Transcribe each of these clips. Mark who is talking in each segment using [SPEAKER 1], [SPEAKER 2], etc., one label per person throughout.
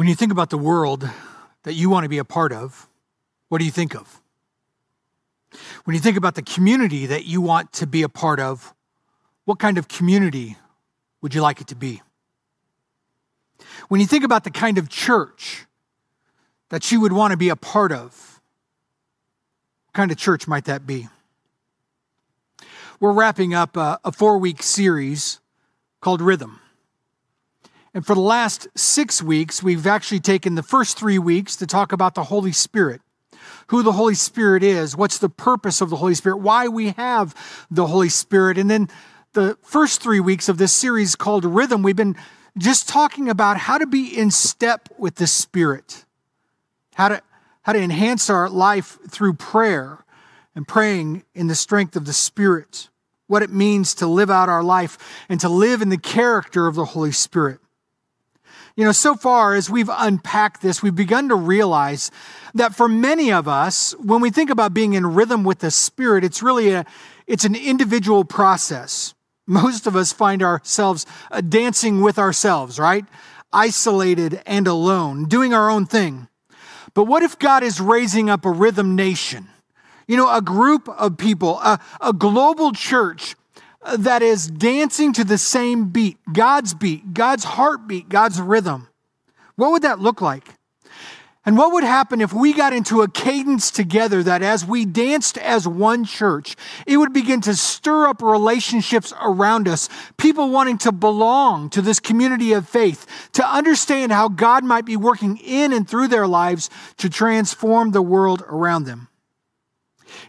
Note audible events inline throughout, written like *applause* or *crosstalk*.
[SPEAKER 1] When you think about the world that you want to be a part of, what do you think of? When you think about the community that you want to be a part of, what kind of community would you like it to be? When you think about the kind of church that you would want to be a part of, what kind of church might that be? We're wrapping up a, a four week series called Rhythm. And for the last six weeks, we've actually taken the first three weeks to talk about the Holy Spirit who the Holy Spirit is, what's the purpose of the Holy Spirit, why we have the Holy Spirit. And then the first three weeks of this series called Rhythm, we've been just talking about how to be in step with the Spirit, how to, how to enhance our life through prayer and praying in the strength of the Spirit, what it means to live out our life and to live in the character of the Holy Spirit. You know, so far as we've unpacked this, we've begun to realize that for many of us, when we think about being in rhythm with the Spirit, it's really a, it's an individual process. Most of us find ourselves uh, dancing with ourselves, right? Isolated and alone, doing our own thing. But what if God is raising up a rhythm nation? You know, a group of people, a, a global church that is dancing to the same beat, God's beat, God's heartbeat, God's rhythm. What would that look like? And what would happen if we got into a cadence together that as we danced as one church, it would begin to stir up relationships around us, people wanting to belong to this community of faith, to understand how God might be working in and through their lives to transform the world around them.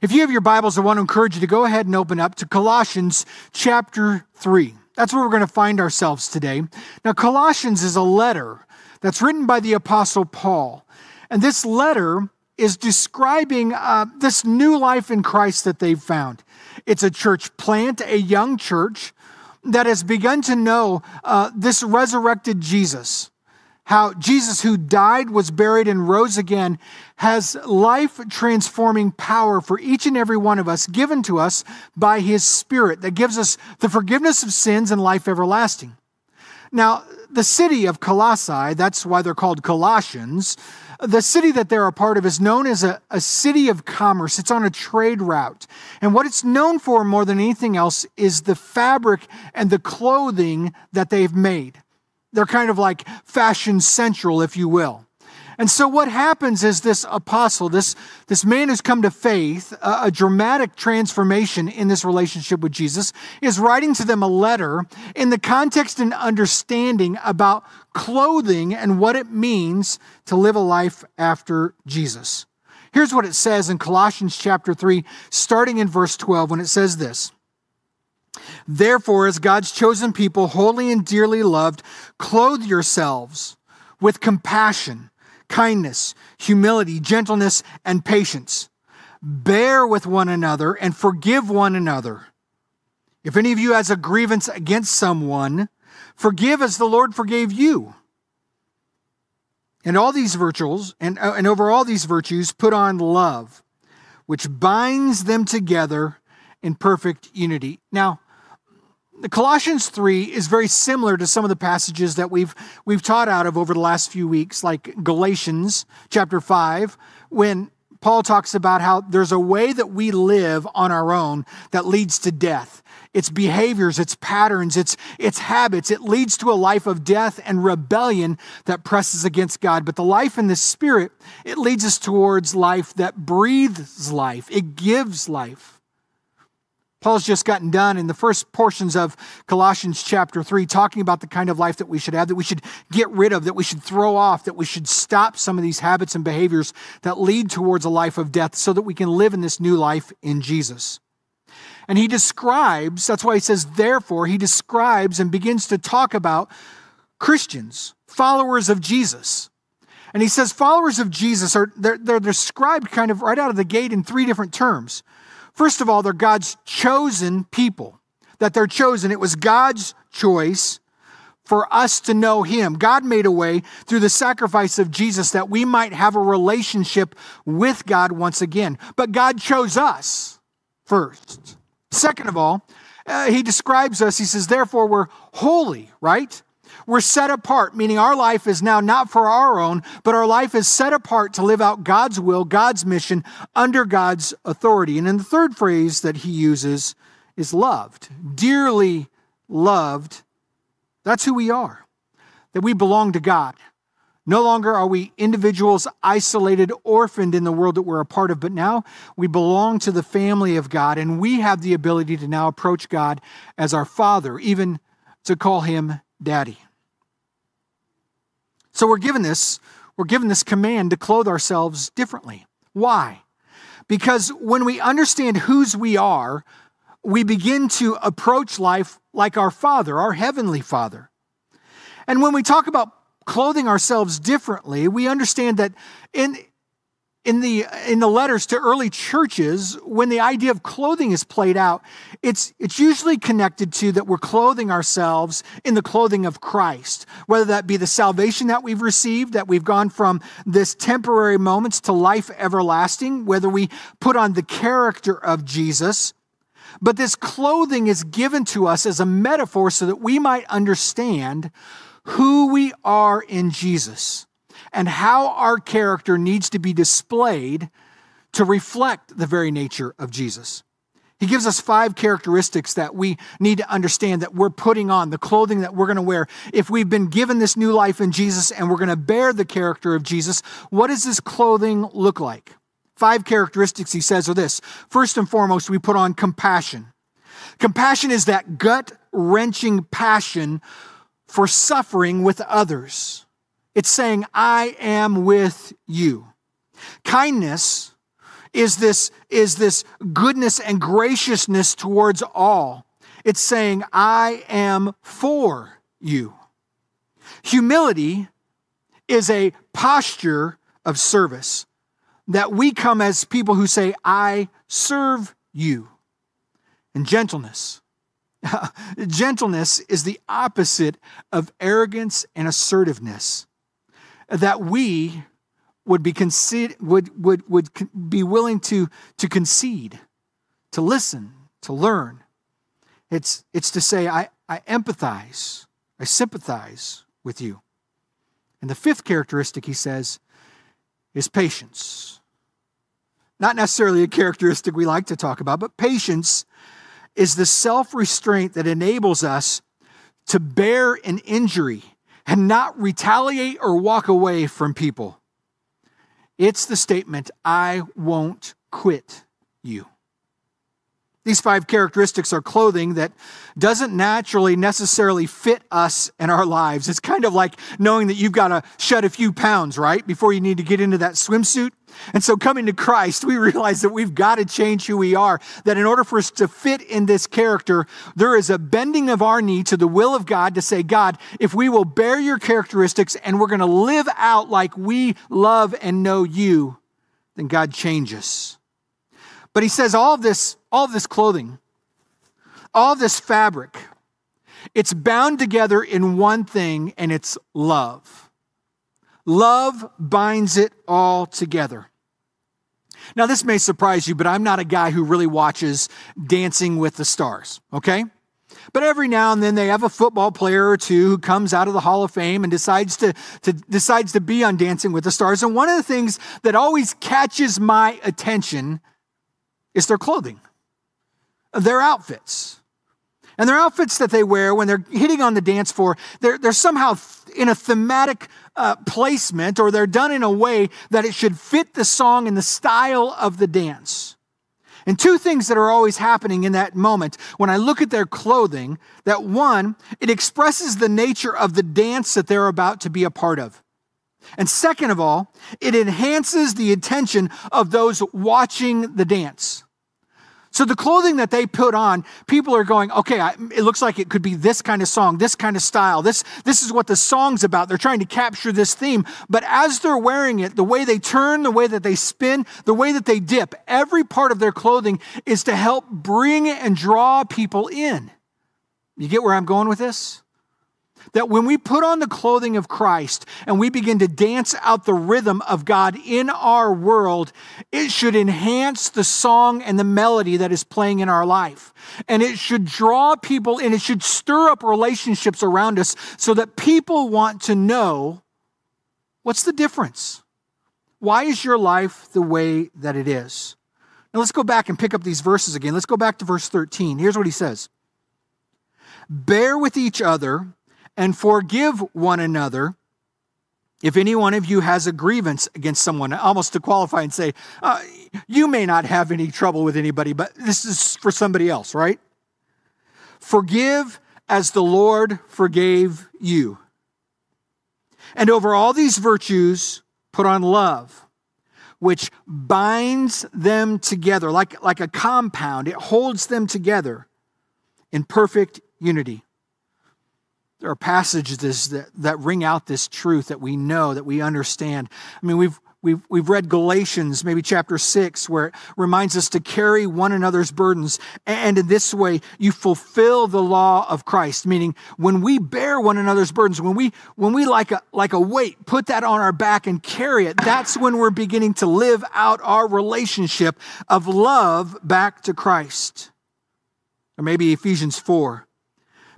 [SPEAKER 1] If you have your Bibles, I want to encourage you to go ahead and open up to Colossians chapter 3. That's where we're going to find ourselves today. Now, Colossians is a letter that's written by the Apostle Paul. And this letter is describing uh, this new life in Christ that they've found. It's a church plant, a young church that has begun to know uh, this resurrected Jesus how Jesus, who died, was buried, and rose again, has life transforming power for each and every one of us given to us by his Spirit that gives us the forgiveness of sins and life everlasting. Now, the city of Colossae, that's why they're called Colossians, the city that they're a part of is known as a, a city of commerce. It's on a trade route. And what it's known for more than anything else is the fabric and the clothing that they've made. They're kind of like fashion central, if you will. And so what happens is this apostle, this, this man who's come to faith, a, a, dramatic transformation in this relationship with Jesus, is writing to them a letter in the context and understanding about clothing and what it means to live a life after Jesus. Here's what it says in Colossians chapter 3, starting in verse 12, when it says this. Therefore, as God's chosen people, holy and dearly loved, clothe yourselves with compassion, kindness, humility, gentleness, and patience. Bear with one another and forgive one another. If any of you has a grievance against someone, forgive as the Lord forgave you. And all these virtues, and, uh, and over all these virtues, put on love, which binds them together in perfect unity. Now, the Colossians 3 is very similar to some of the passages that we've we've taught out of over the last few weeks like Galatians chapter 5 when Paul talks about how there's a way that we live on our own that leads to death. It's behaviors, it's patterns, it's it's habits. It leads to a life of death and rebellion that presses against God. But the life in the spirit, it leads us towards life that breathes life. It gives life. Paul's just gotten done in the first portions of Colossians chapter 3 talking about the kind of life that we should have, that we should get rid of, that we should throw off, that we should stop some of these habits and behaviors that lead towards a life of death so that we can live in this new life in Jesus. And he describes, that's why he says, therefore, he describes and begins to talk about Christians, followers of Jesus. And he says followers of Jesus are they're, they're described kind of right out of the gate in three different terms. First of all, they're God's chosen people, that they're chosen. It was God's choice for us to know Him. God made a way through the sacrifice of Jesus that we might have a relationship with God once again. But God chose us first. Second of all, uh, He describes us, He says, therefore, we're holy, right? We're set apart, meaning our life is now not for our own, but our life is set apart to live out God's will, God's mission, under God's authority. And then the third phrase that he uses is loved, dearly loved. That's who we are, that we belong to God. No longer are we individuals isolated, orphaned in the world that we're a part of, but now we belong to the family of God, and we have the ability to now approach God as our Father, even to call Him Daddy. So we're given this, we're given this command to clothe ourselves differently. Why? Because when we understand whose we are, we begin to approach life like our Father, our Heavenly Father. And when we talk about clothing ourselves differently, we understand that in, in the in the letters to early churches when the idea of clothing is played out it's it's usually connected to that we're clothing ourselves in the clothing of Christ whether that be the salvation that we've received that we've gone from this temporary moments to life everlasting whether we put on the character of Jesus. But this clothing is given to us as a metaphor so that we might understand who we are in Jesus and how our character needs to be displayed to reflect the very nature of Jesus. He gives us five characteristics that we need to understand that we're putting on, the clothing that we're going to wear. If we've been given this new life in Jesus and we're going to bear the character of Jesus, what does this clothing look like? Five characteristics, he says, are this. First and foremost, we put on compassion. Compassion is that gut wrenching passion for suffering with others. It's saying, I am with you. Kindness is this, is this goodness and graciousness towards all. It's saying, I am for you. Humility is a posture of service that we come as people who say, I serve you. And gentleness *laughs* Gentleness is the opposite of arrogance and assertiveness. That we would be concede, would, would, would be willing to, to concede, to listen, to learn. It's, it's to say, I, I empathize, I sympathize with you. And the fifth characteristic, he says, is patience. Not necessarily a characteristic we like to talk about, but patience is the self restraint that enables us to bear an injury and not retaliate or walk away from people. It's the statement, I won't quit you. These five characteristics are clothing that doesn't naturally necessarily fit us and our lives. It's kind of like knowing that you've got to shed a few pounds, right, before you need to get into that swimsuit. And so, coming to Christ, we *laughs* realize that we've got to change who we are. That in order for us to fit in this character, there is a bending of our knee to the will of God to say, God, if we will bear your characteristics and we're going to live out like we love and know you, then God changes. But he says all of this, all of this clothing, all of this fabric, it's bound together in one thing, and it's love. Love binds it all together. Now, this may surprise you, but I'm not a guy who really watches Dancing with the Stars, okay? But every now and then they have a football player or two who comes out of the Hall of Fame and decides to, to, decides to be on Dancing with the Stars. And one of the things that always catches my attention is their clothing, their outfits. And their outfits that they wear when they're hitting on the dance floor, they're, they're somehow in a thematic uh, placement or they're done in a way that it should fit the song and the style of the dance. And two things that are always happening in that moment when I look at their clothing that one, it expresses the nature of the dance that they're about to be a part of. And second of all, it enhances the attention of those watching the dance. So the clothing that they put on, people are going, okay, I, it looks like it could be this kind of song, this kind of style. This, this is what the song's about. They're trying to capture this theme. But as they're wearing it, the way they turn, the way that they spin, the way that they dip, every part of their clothing is to help bring and draw people in. You get where I'm going with this? That when we put on the clothing of Christ and we begin to dance out the rhythm of God in our world, it should enhance the song and the melody that is playing in our life. And it should draw people and it should stir up relationships around us so that people want to know what's the difference? Why is your life the way that it is? Now let's go back and pick up these verses again. Let's go back to verse 13. Here's what he says Bear with each other and forgive one another. If any one of you has a grievance against someone, almost to qualify and say, uh, you may not have any trouble with anybody, but this is for somebody else, right? Forgive as the Lord forgave you. And over all these virtues, put on love, which binds them together like, like a compound. It holds them together in perfect unity. There are passages that, that ring out this truth that we know, that we understand. I mean, we've, we've, we've read Galatians, maybe chapter 6, where it reminds us to carry one another's burdens. And in this way, you fulfill the law of Christ, meaning when we bear one another's burdens, when we, when we like a, like a weight, put that on our back and carry it, that's when we're beginning to live out our relationship of love back to Christ. Or maybe Ephesians 4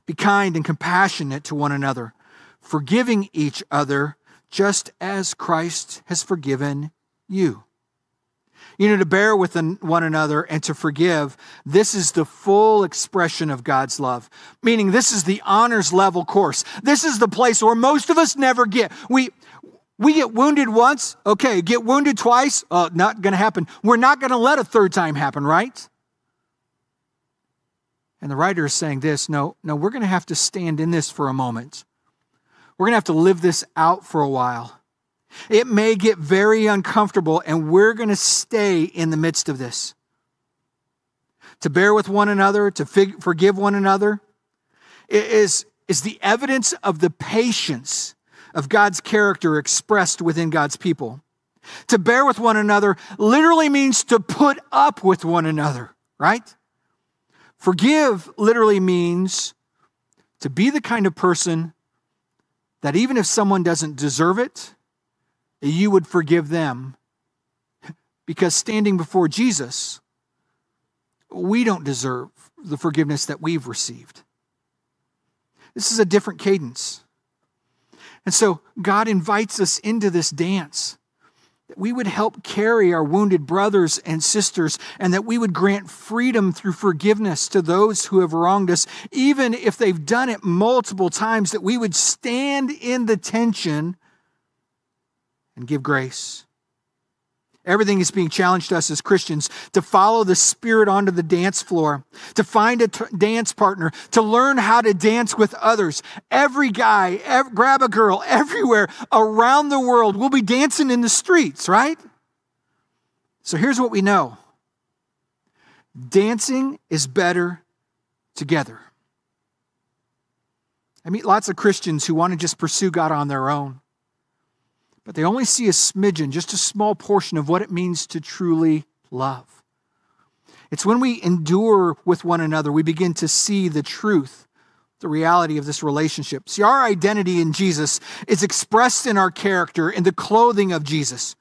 [SPEAKER 1] be kind and compassionate to one another, forgiving each other just as Christ has forgiven you. You know, to bear with one another and to forgive, this is the full expression of God's love. Meaning, this is the honors level course. This is the place where most of us never get. We, we get wounded once, okay, get wounded twice, uh, not gonna happen. We're not gonna let a third time happen, right? And the writer is saying this no, no, we're going to have to stand in this for a moment. We're going to have to live this out for a while. It may get very uncomfortable, and we're going to stay in the midst of this. To bear with one another, to fig- forgive one another, is, is the evidence of the patience of God's character expressed within God's people. To bear with one another literally means to put up with one another, right? Forgive literally means to be the kind of person that even if someone doesn't deserve it, you would forgive them. Because standing before Jesus, we don't deserve the forgiveness that we've received. This is a different cadence. And so God invites us into this dance that we would help carry our wounded brothers and sisters, and that we would grant freedom through forgiveness to those who have wronged us, even if they've done it multiple times, that we would stand in the tension and give grace. Everything is being challenged us as Christians to follow the Spirit onto the dance floor, to find a t- dance partner, to learn how to dance with others. Every guy, ev- grab a girl, *laughs* everywhere around the world we'll be dancing in the streets, right? So here's what we know dancing is better together. I meet lots of Christians who want to just pursue God on their own but they only see a smidgen, just a small portion of what it means to truly love. It's when we endure with one another, we begin to see the truth, the reality of this relationship. See, our identity in Jesus is expressed in our character, in the clothing of Jesus.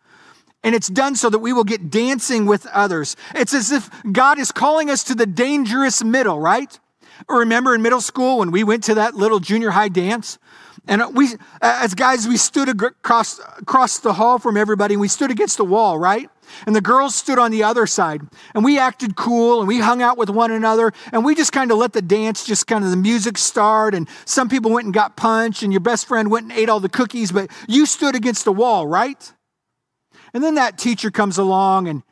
[SPEAKER 1] And it's done so that we will get dancing with others. It's as if God is calling us to the dangerous middle, right? Remember in middle school when we went to that little junior high dance? And we, as guys, we stood across, across the hall from everybody and we stood against the wall, right? And the girls stood on the other side. And we acted cool and we hung out with one another. And we just kind of let the dance, just kind of the music start. And some people went and got punch, and your best friend went and ate all the cookies, but you stood against the wall, right? And then that teacher comes along and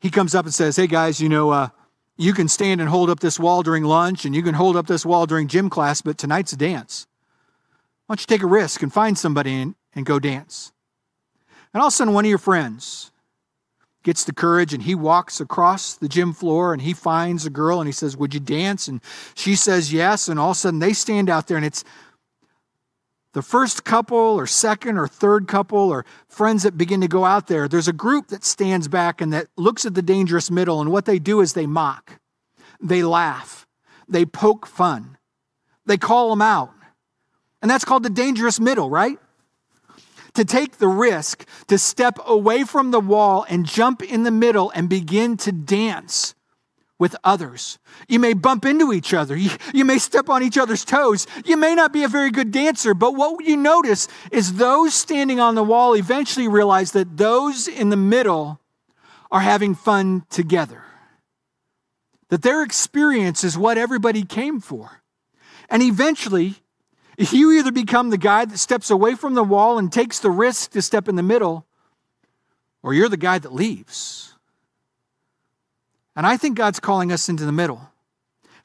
[SPEAKER 1] he comes up and says, Hey guys, you know, uh, you can stand and hold up this wall during lunch and you can hold up this wall during gym class, but tonight's a dance. Don't you take a risk and find somebody and, and go dance? And all of a sudden, one of your friends gets the courage and he walks across the gym floor and he finds a girl and he says, Would you dance? And she says yes. And all of a sudden, they stand out there and it's the first couple or second or third couple or friends that begin to go out there. There's a group that stands back and that looks at the dangerous middle. And what they do is they mock, they laugh, they poke fun, they call them out. And that's called the dangerous middle, right? To take the risk to step away from the wall and jump in the middle and begin to dance with others. You may bump into each other. You, you, may step on each other's toes. You may not be a very good dancer, but what you notice is those standing on the wall eventually realize that those in the middle are having fun together. That their experience is what everybody came for. And eventually, you either become the guy that steps away from the wall and takes the risk to step in the middle, or you're the guy that leaves. And I think God's calling us into the middle.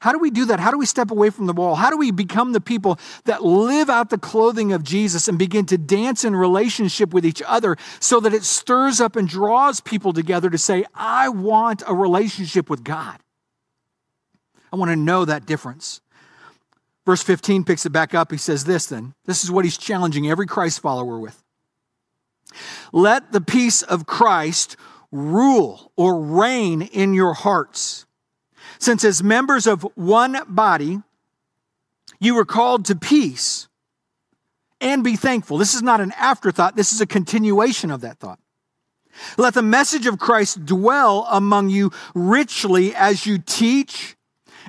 [SPEAKER 1] How do we do that? How do we step away from the wall? How do we become the people that live out the clothing of Jesus and begin to dance in relationship with each other so that it stirs up and draws people together to say, I want a relationship with God? I want to know that difference. Verse 15 picks it back up. He says this then. This is what he's challenging every Christ follower with. Let the peace of Christ rule or reign in your hearts. Since, as members of one body, you were called to peace and be thankful. This is not an afterthought, this is a continuation of that thought. Let the message of Christ dwell among you richly as you teach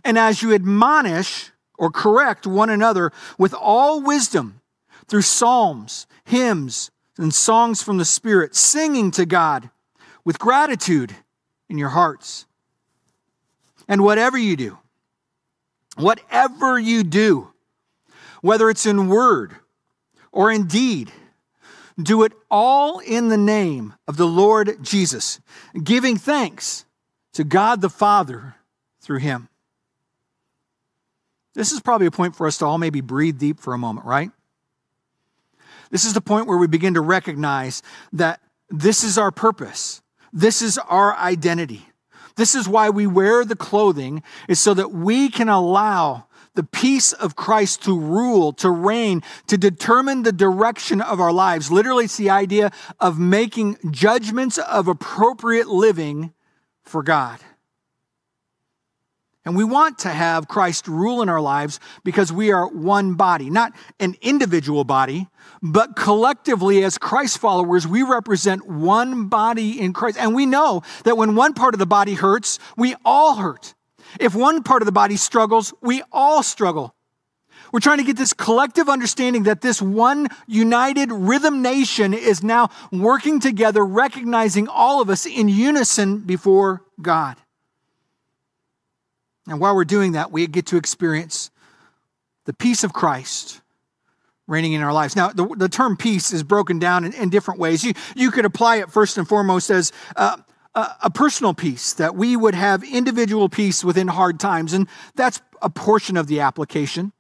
[SPEAKER 1] and as you admonish or correct one another with all wisdom through psalms, hymns, and songs from the Spirit, singing to God with gratitude in your hearts. And whatever you do, whatever you do, whether it's in word or in deed, do it all in the name of the Lord Jesus, giving thanks to God the Father through him. This is probably a point for us to all maybe breathe deep for a moment, right? This is the point where we begin to recognize that this is our purpose. This is our identity. This is why we wear the clothing, is so that we can allow the peace of Christ to rule, to reign, to determine the direction of our lives. Literally, it's the idea of making judgments of appropriate living for God. And we want to have Christ rule in our lives because we are one body, not an individual body, but collectively as Christ followers, we represent one body in Christ. And we know that when one part of the body hurts, we all hurt. If one part of the body struggles, we all struggle. We're trying to get this collective understanding that this one united rhythm nation is now working together, recognizing all of us in unison before God. And while we're doing that, we get to experience the peace of Christ reigning in our lives. Now, the, the term peace is broken down in, in, different ways. You, you could apply it first and foremost as uh, a, a personal peace, that we would have individual peace within hard times, and that's a portion of the application.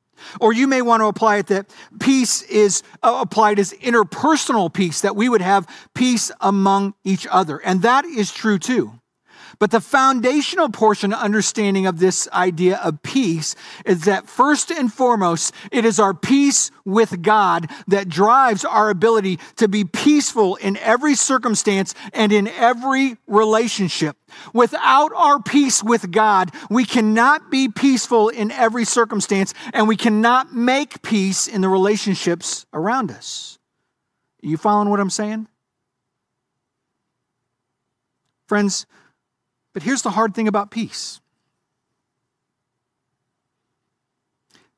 [SPEAKER 1] Or you may want to apply it that peace is uh, applied as interpersonal peace, that we would have peace among each other. And that is true too. But the foundational portion understanding of this idea of peace is that first and foremost, it is our peace with God that drives our ability to be peaceful in every circumstance and in every relationship. Without our peace with God, we cannot be peaceful in every circumstance and we cannot make peace in the relationships around us. Are you following what I'm saying? Friends, but here's the hard thing about peace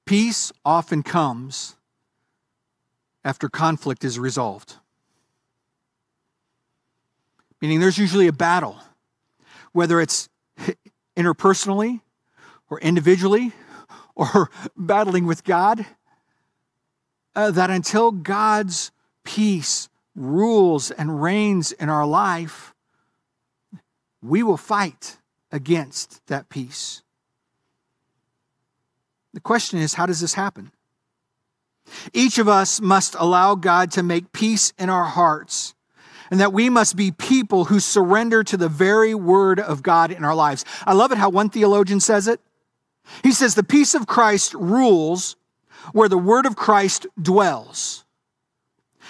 [SPEAKER 1] peace often comes after conflict is resolved. Meaning there's usually a battle, whether it's *laughs* interpersonally or individually or *laughs* battling with God, uh, that until God's peace rules and reigns in our life, we will fight against that peace. The question is how does this happen? Each of us must allow God to make peace in our hearts, and that we must be people who surrender to the very word of God in our lives. I love it how one theologian says it. He says, The peace of Christ rules where the word of Christ dwells.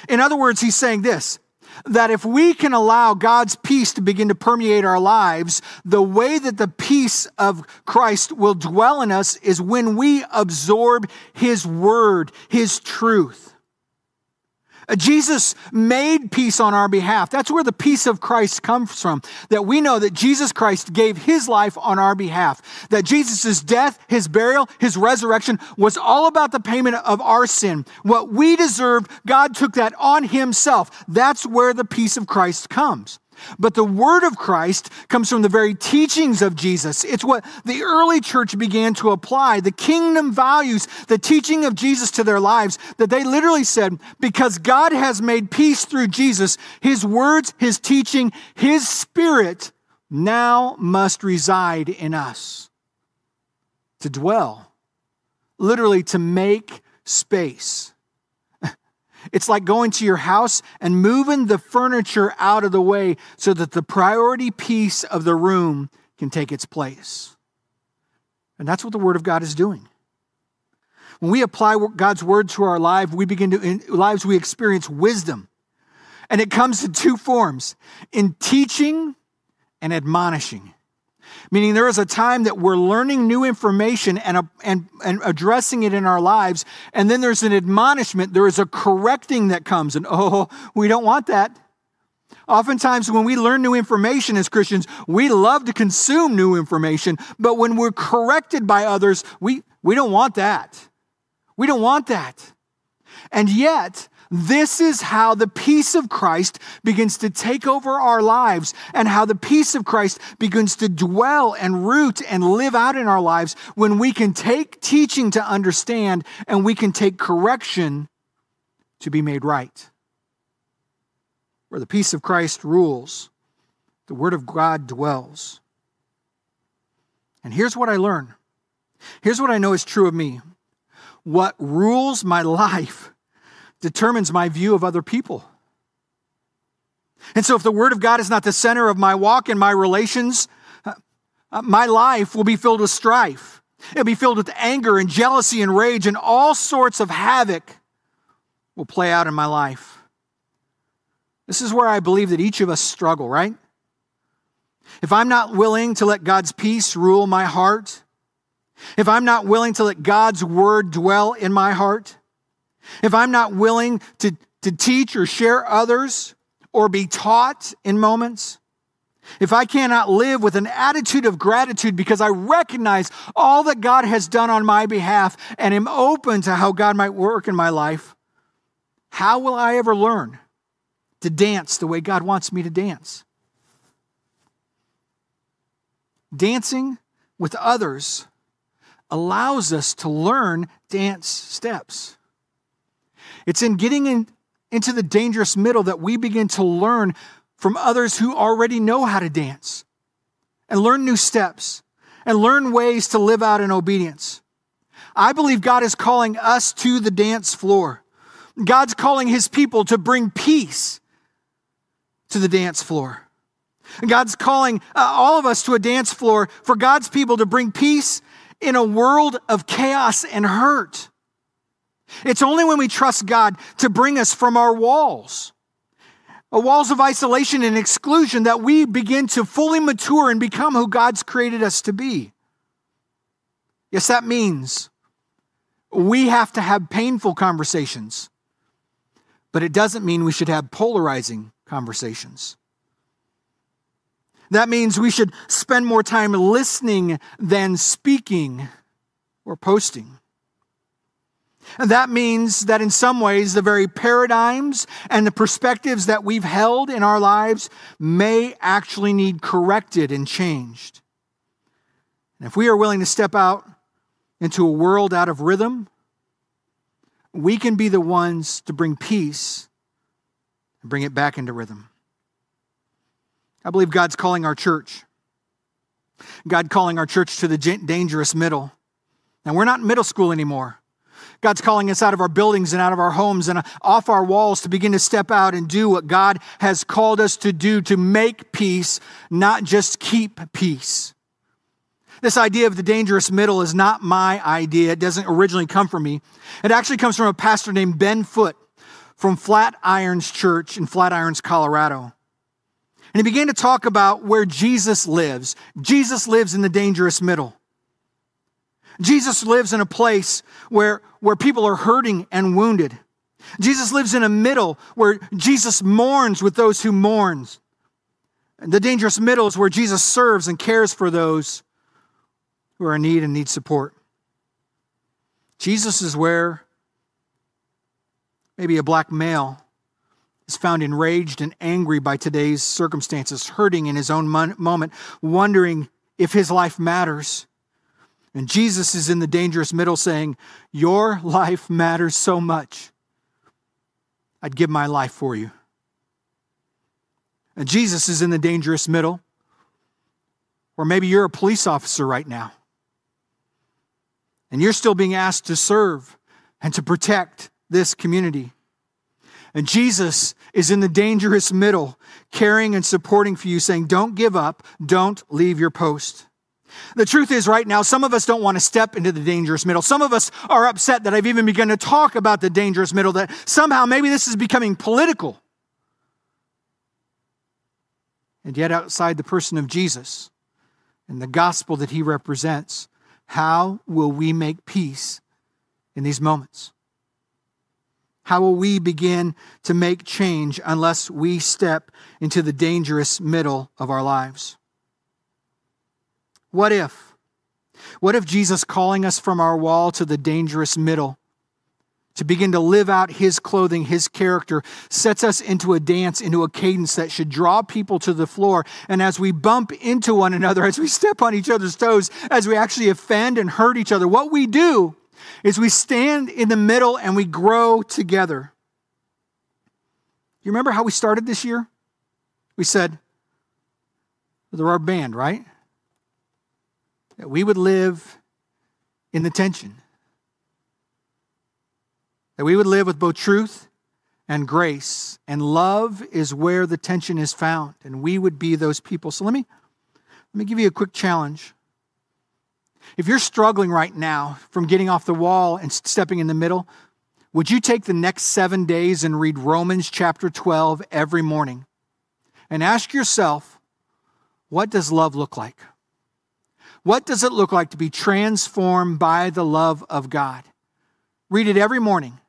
[SPEAKER 1] In other words, he's saying this that if we can allow God's peace to begin to permeate our lives, the way that the peace of Christ will dwell in us is when we absorb His word, His truth. Uh, Jesus made peace on our behalf. That's where the peace of Christ comes from. That we know that Jesus Christ gave his life on our behalf. That Jesus' death, his burial, his resurrection was all about the payment of our sin. What we deserved, God took that on himself. That's where the peace of Christ comes. But the word of Christ comes from the very teachings of Jesus. It's what the early church began to apply, the kingdom values, the teaching of Jesus to their lives, that they literally said, because God has made peace through Jesus, his words, his teaching, his spirit now must reside in us. To dwell, literally to make space. It's like going to your house and moving the furniture out of the way so that the priority piece of the room can take its place. And that's what the Word of God is doing. When we apply God's Word to our life, we begin to, in lives, we experience wisdom. And it comes in two forms in teaching and admonishing meaning there is a time that we're learning new information and, uh, and, and addressing it in our lives, and then there's an admonishment, there is a correcting that comes, and oh, we don't want that. Oftentimes, when we learn new information as Christians, we love to consume new information, but when we're corrected by others, we, we don't want that. We don't want that. And yet, this is how the peace of Christ begins to take over our lives and how the peace of Christ begins to dwell and root and live out in our lives when we can take teaching to understand and we can take correction to be made right. Where the peace of Christ rules, the Word of God dwells. And here's what I learn. Here's what I know is true of me. What rules my *laughs* life determines my view of other people. And so, if the Word of God is not the center of my walk and my relations, uh, uh, my life will be filled with strife. It'll be filled with anger and jealousy and rage, and all sorts of havoc will play out in my life. This is where I believe that each of us struggle, right? If I'm not willing to let God's peace rule my heart, if I'm not willing to let God's word dwell in my heart, if I'm not willing to, to teach or share others or be taught in moments, if I cannot live with an attitude of gratitude because I recognize all that God has done on my behalf and am open to how God might work in my life, how will I ever learn to dance the way God wants me to dance? Dancing with others allows us to learn dance steps. It's in getting in, into the dangerous middle that we begin to learn from others who already know how to dance and learn new steps and learn ways to live out in obedience. I believe God is calling us to the dance floor. God's calling his people to bring peace to the dance floor. God's calling uh, all of us to a dance floor for God's people to bring peace in a world of chaos and hurt. It's only when we trust God to bring us from our walls, walls of isolation and exclusion, that we begin to fully mature and become who God's created us to be. Yes, that means we have to have painful conversations, but it doesn't mean we should have polarizing conversations. That means we should spend more time listening than speaking or posting. And that means that in some ways, the very paradigms and the perspectives that we've held in our lives may actually need corrected and changed. And if we are willing to step out into a world out of rhythm, we can be the ones to bring peace and bring it back into rhythm. I believe God's calling our church. God calling our church to the dangerous middle. And we're not middle school anymore. God's calling us out of our buildings and out of our homes and off our walls to begin to step out and do what God has called us to do to make peace, not just keep peace. This idea of the dangerous middle is not my idea. It doesn't originally come from me. It actually comes from a pastor named Ben Foot from Flatirons Church in Flatirons, Colorado. And he began to talk about where Jesus lives. Jesus lives in the dangerous middle. Jesus lives in a place where, where people are hurting and wounded. Jesus lives in a middle where Jesus mourns with those who mourns. And the dangerous middle is where Jesus serves and cares for those who are in need and need support. Jesus is where maybe a black male is found enraged and angry by today's circumstances, hurting in his own moment, wondering if his life matters. And Jesus is in the dangerous middle saying, Your life matters so much. I'd give my life for you. And Jesus is in the dangerous middle, or maybe you're a police officer right now, and you're still being asked to serve and to protect this community. And Jesus is in the dangerous middle, caring and supporting for you, saying, Don't give up, don't leave your post. The truth is, right now, some of us don't want to step into the dangerous middle. Some of us are upset that I've even begun to talk about the dangerous middle, that somehow maybe this is becoming political. And yet, outside the person of Jesus and the gospel that he represents, how will we make peace in these moments? How will we begin to make change unless we step into the dangerous middle of our lives? What if? What if Jesus calling us from our wall to the dangerous middle to begin to live out his clothing, his character, sets us into a dance, into a cadence that should draw people to the floor. And as we bump into one another, *laughs* as we step on each other's toes, as we actually offend and hurt each other, what we do is we stand in the middle and we grow together. You remember how we started this year? We said, they're our band, right? That we would live in the tension. That we would live with both truth and grace. And love is where the tension is found. And we would be those people. So let me, let me give you a quick challenge. If you're struggling right now from getting off the wall and stepping in the middle, would you take the next seven days and read Romans chapter 12 every morning? And ask yourself, what does love look like? What does it look like to be transformed by the love of God? Read it every morning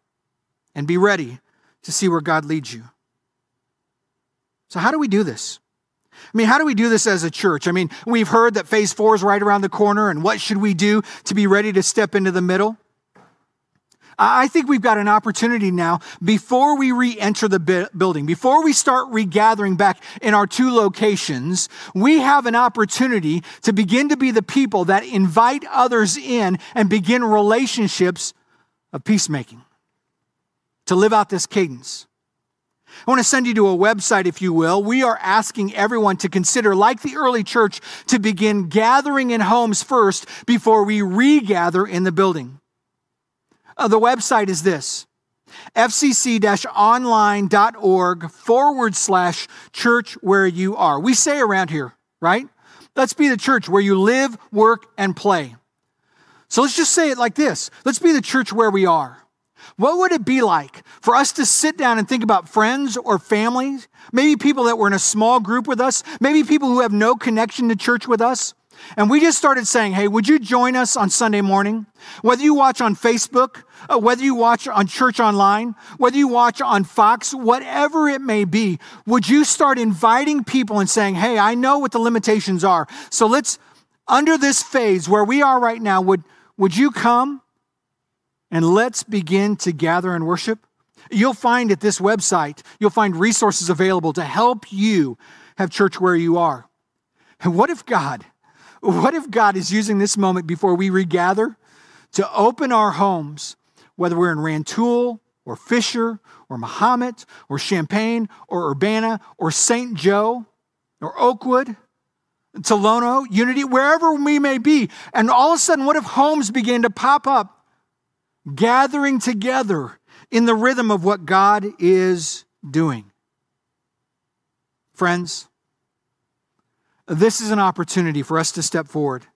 [SPEAKER 1] and be ready to see where God leads you. So, how do we do this? I mean, how do we do this as a church? I mean, we've heard that phase four is right around the corner, and what should we do to be ready to step into the middle? I think we've got an opportunity now before we re enter the building, before we start regathering back in our two locations, we have an opportunity to begin to be the people that invite others in and begin relationships of peacemaking, to live out this cadence. I want to send you to a website, if you will. We are asking everyone to consider, like the early church, to begin gathering in homes first before we regather in the building. Uh, the website is this fcc online.org forward slash church where you are. We say around here, right? Let's be the church where you live, work, and play. So let's just say it like this let's be the church where we are. What would it be like for us to sit down and think about friends or families, maybe people that were in a small group with us, maybe people who have no connection to church with us? And we just started saying, hey, would you join us on Sunday morning? Whether you watch on Facebook, uh, whether you watch on Church Online, whether you watch on Fox, whatever it may be, would you start inviting people and saying, hey, I know what the limitations are. So let's, under this phase where we are right now, would, would you come and let's begin to gather and worship? You'll find at this website, you'll find resources available to help you have church where you are. And what if God, what if God is using this moment before we regather to open our homes, whether we're in Rantoul or Fisher or Mahomet or Champaign or Urbana or St. Joe or Oakwood, Tolono, Unity, wherever we may be. And all of a sudden, what if homes begin to pop up gathering together in the rhythm of what God is doing. Friends, this is an opportunity for us to step forward,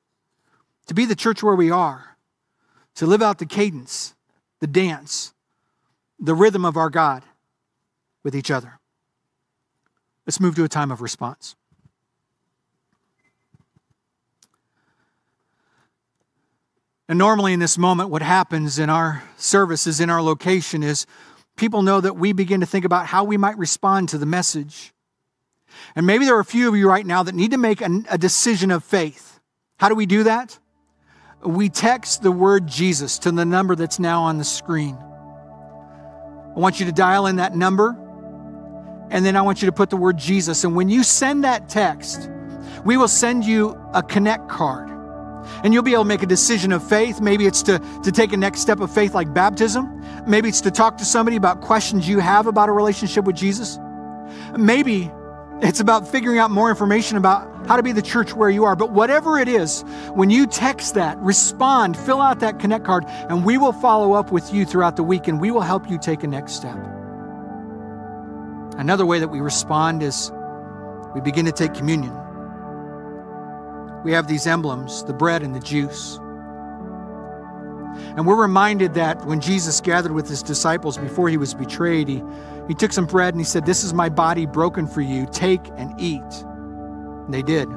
[SPEAKER 1] to be the church where we are, to live out the cadence, the dance, the rhythm of our God. with each other. Let's move to a time of response. And normally, in this moment, what happens in our services, in our location, is people know that we begin to think about how we might respond to the message. And maybe there are a few of you right now that need to make a, a decision of faith. How do we do that? We text the word Jesus to the number that's now on the screen. I want you to dial in that number, and then I want you to put the word Jesus. And when you send that text, we will send you a connect card. And you'll be able to make a decision of faith. Maybe it's to, to take a next step of faith like baptism. Maybe it's to talk to somebody about questions you have about a relationship with Jesus. Maybe it's about figuring out more information about how to be the church where you are. But whatever it is, when you text that, respond, fill out that Connect card, and we will follow up with you throughout the week and we will help you take a next step. Another way that we respond is we begin to take communion. We have these emblems the bread and the juice. And we're reminded that when Jesus gathered with his disciples before he was betrayed, he, he took some bread and he said, This is my body broken for you. Take and eat. And they did.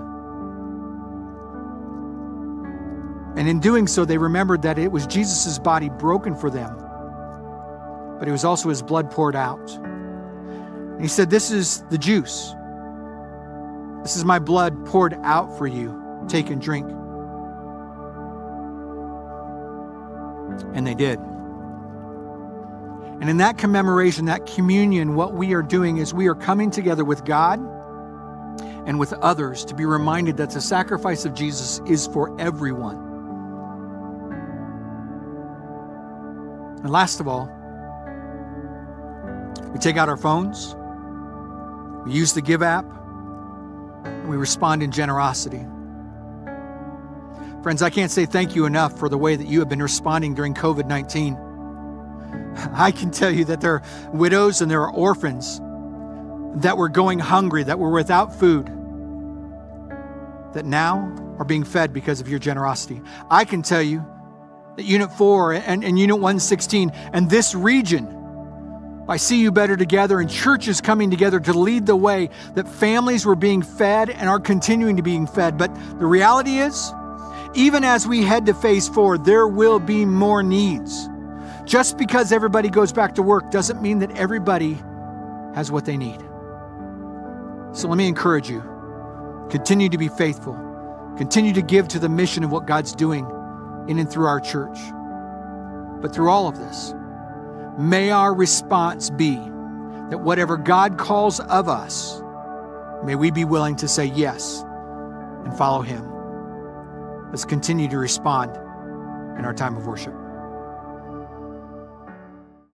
[SPEAKER 1] And in doing so, they remembered that it was Jesus' body broken for them, but it was also his blood poured out. And he said, This is the juice. This is my blood poured out for you. Take and drink. And they did. And in that commemoration, that communion, what we are doing is we are coming together with God and with others to be reminded that the sacrifice of Jesus is for everyone. And last of all, we take out our phones, we use the Give app, and we respond in generosity. Friends, I can't say thank you enough for the way that you have been responding during COVID 19. I can tell you that there are widows and there are orphans that were going hungry, that were without food, that now are being fed because of your generosity. I can tell you that Unit 4 and, and Unit 116 and this region, I see you better together and churches coming together to lead the way, that families were being fed and are continuing to being fed. But the reality is, even as we head to phase four, there will be more needs. Just because everybody goes back to work doesn't mean that everybody has what they need. So let me encourage you continue to be faithful, continue to give to the mission of what God's doing in and through our church. But through all of this, may our response be that whatever God calls of us, may we be willing to say yes and follow Him. Let's continue to respond in our time of worship.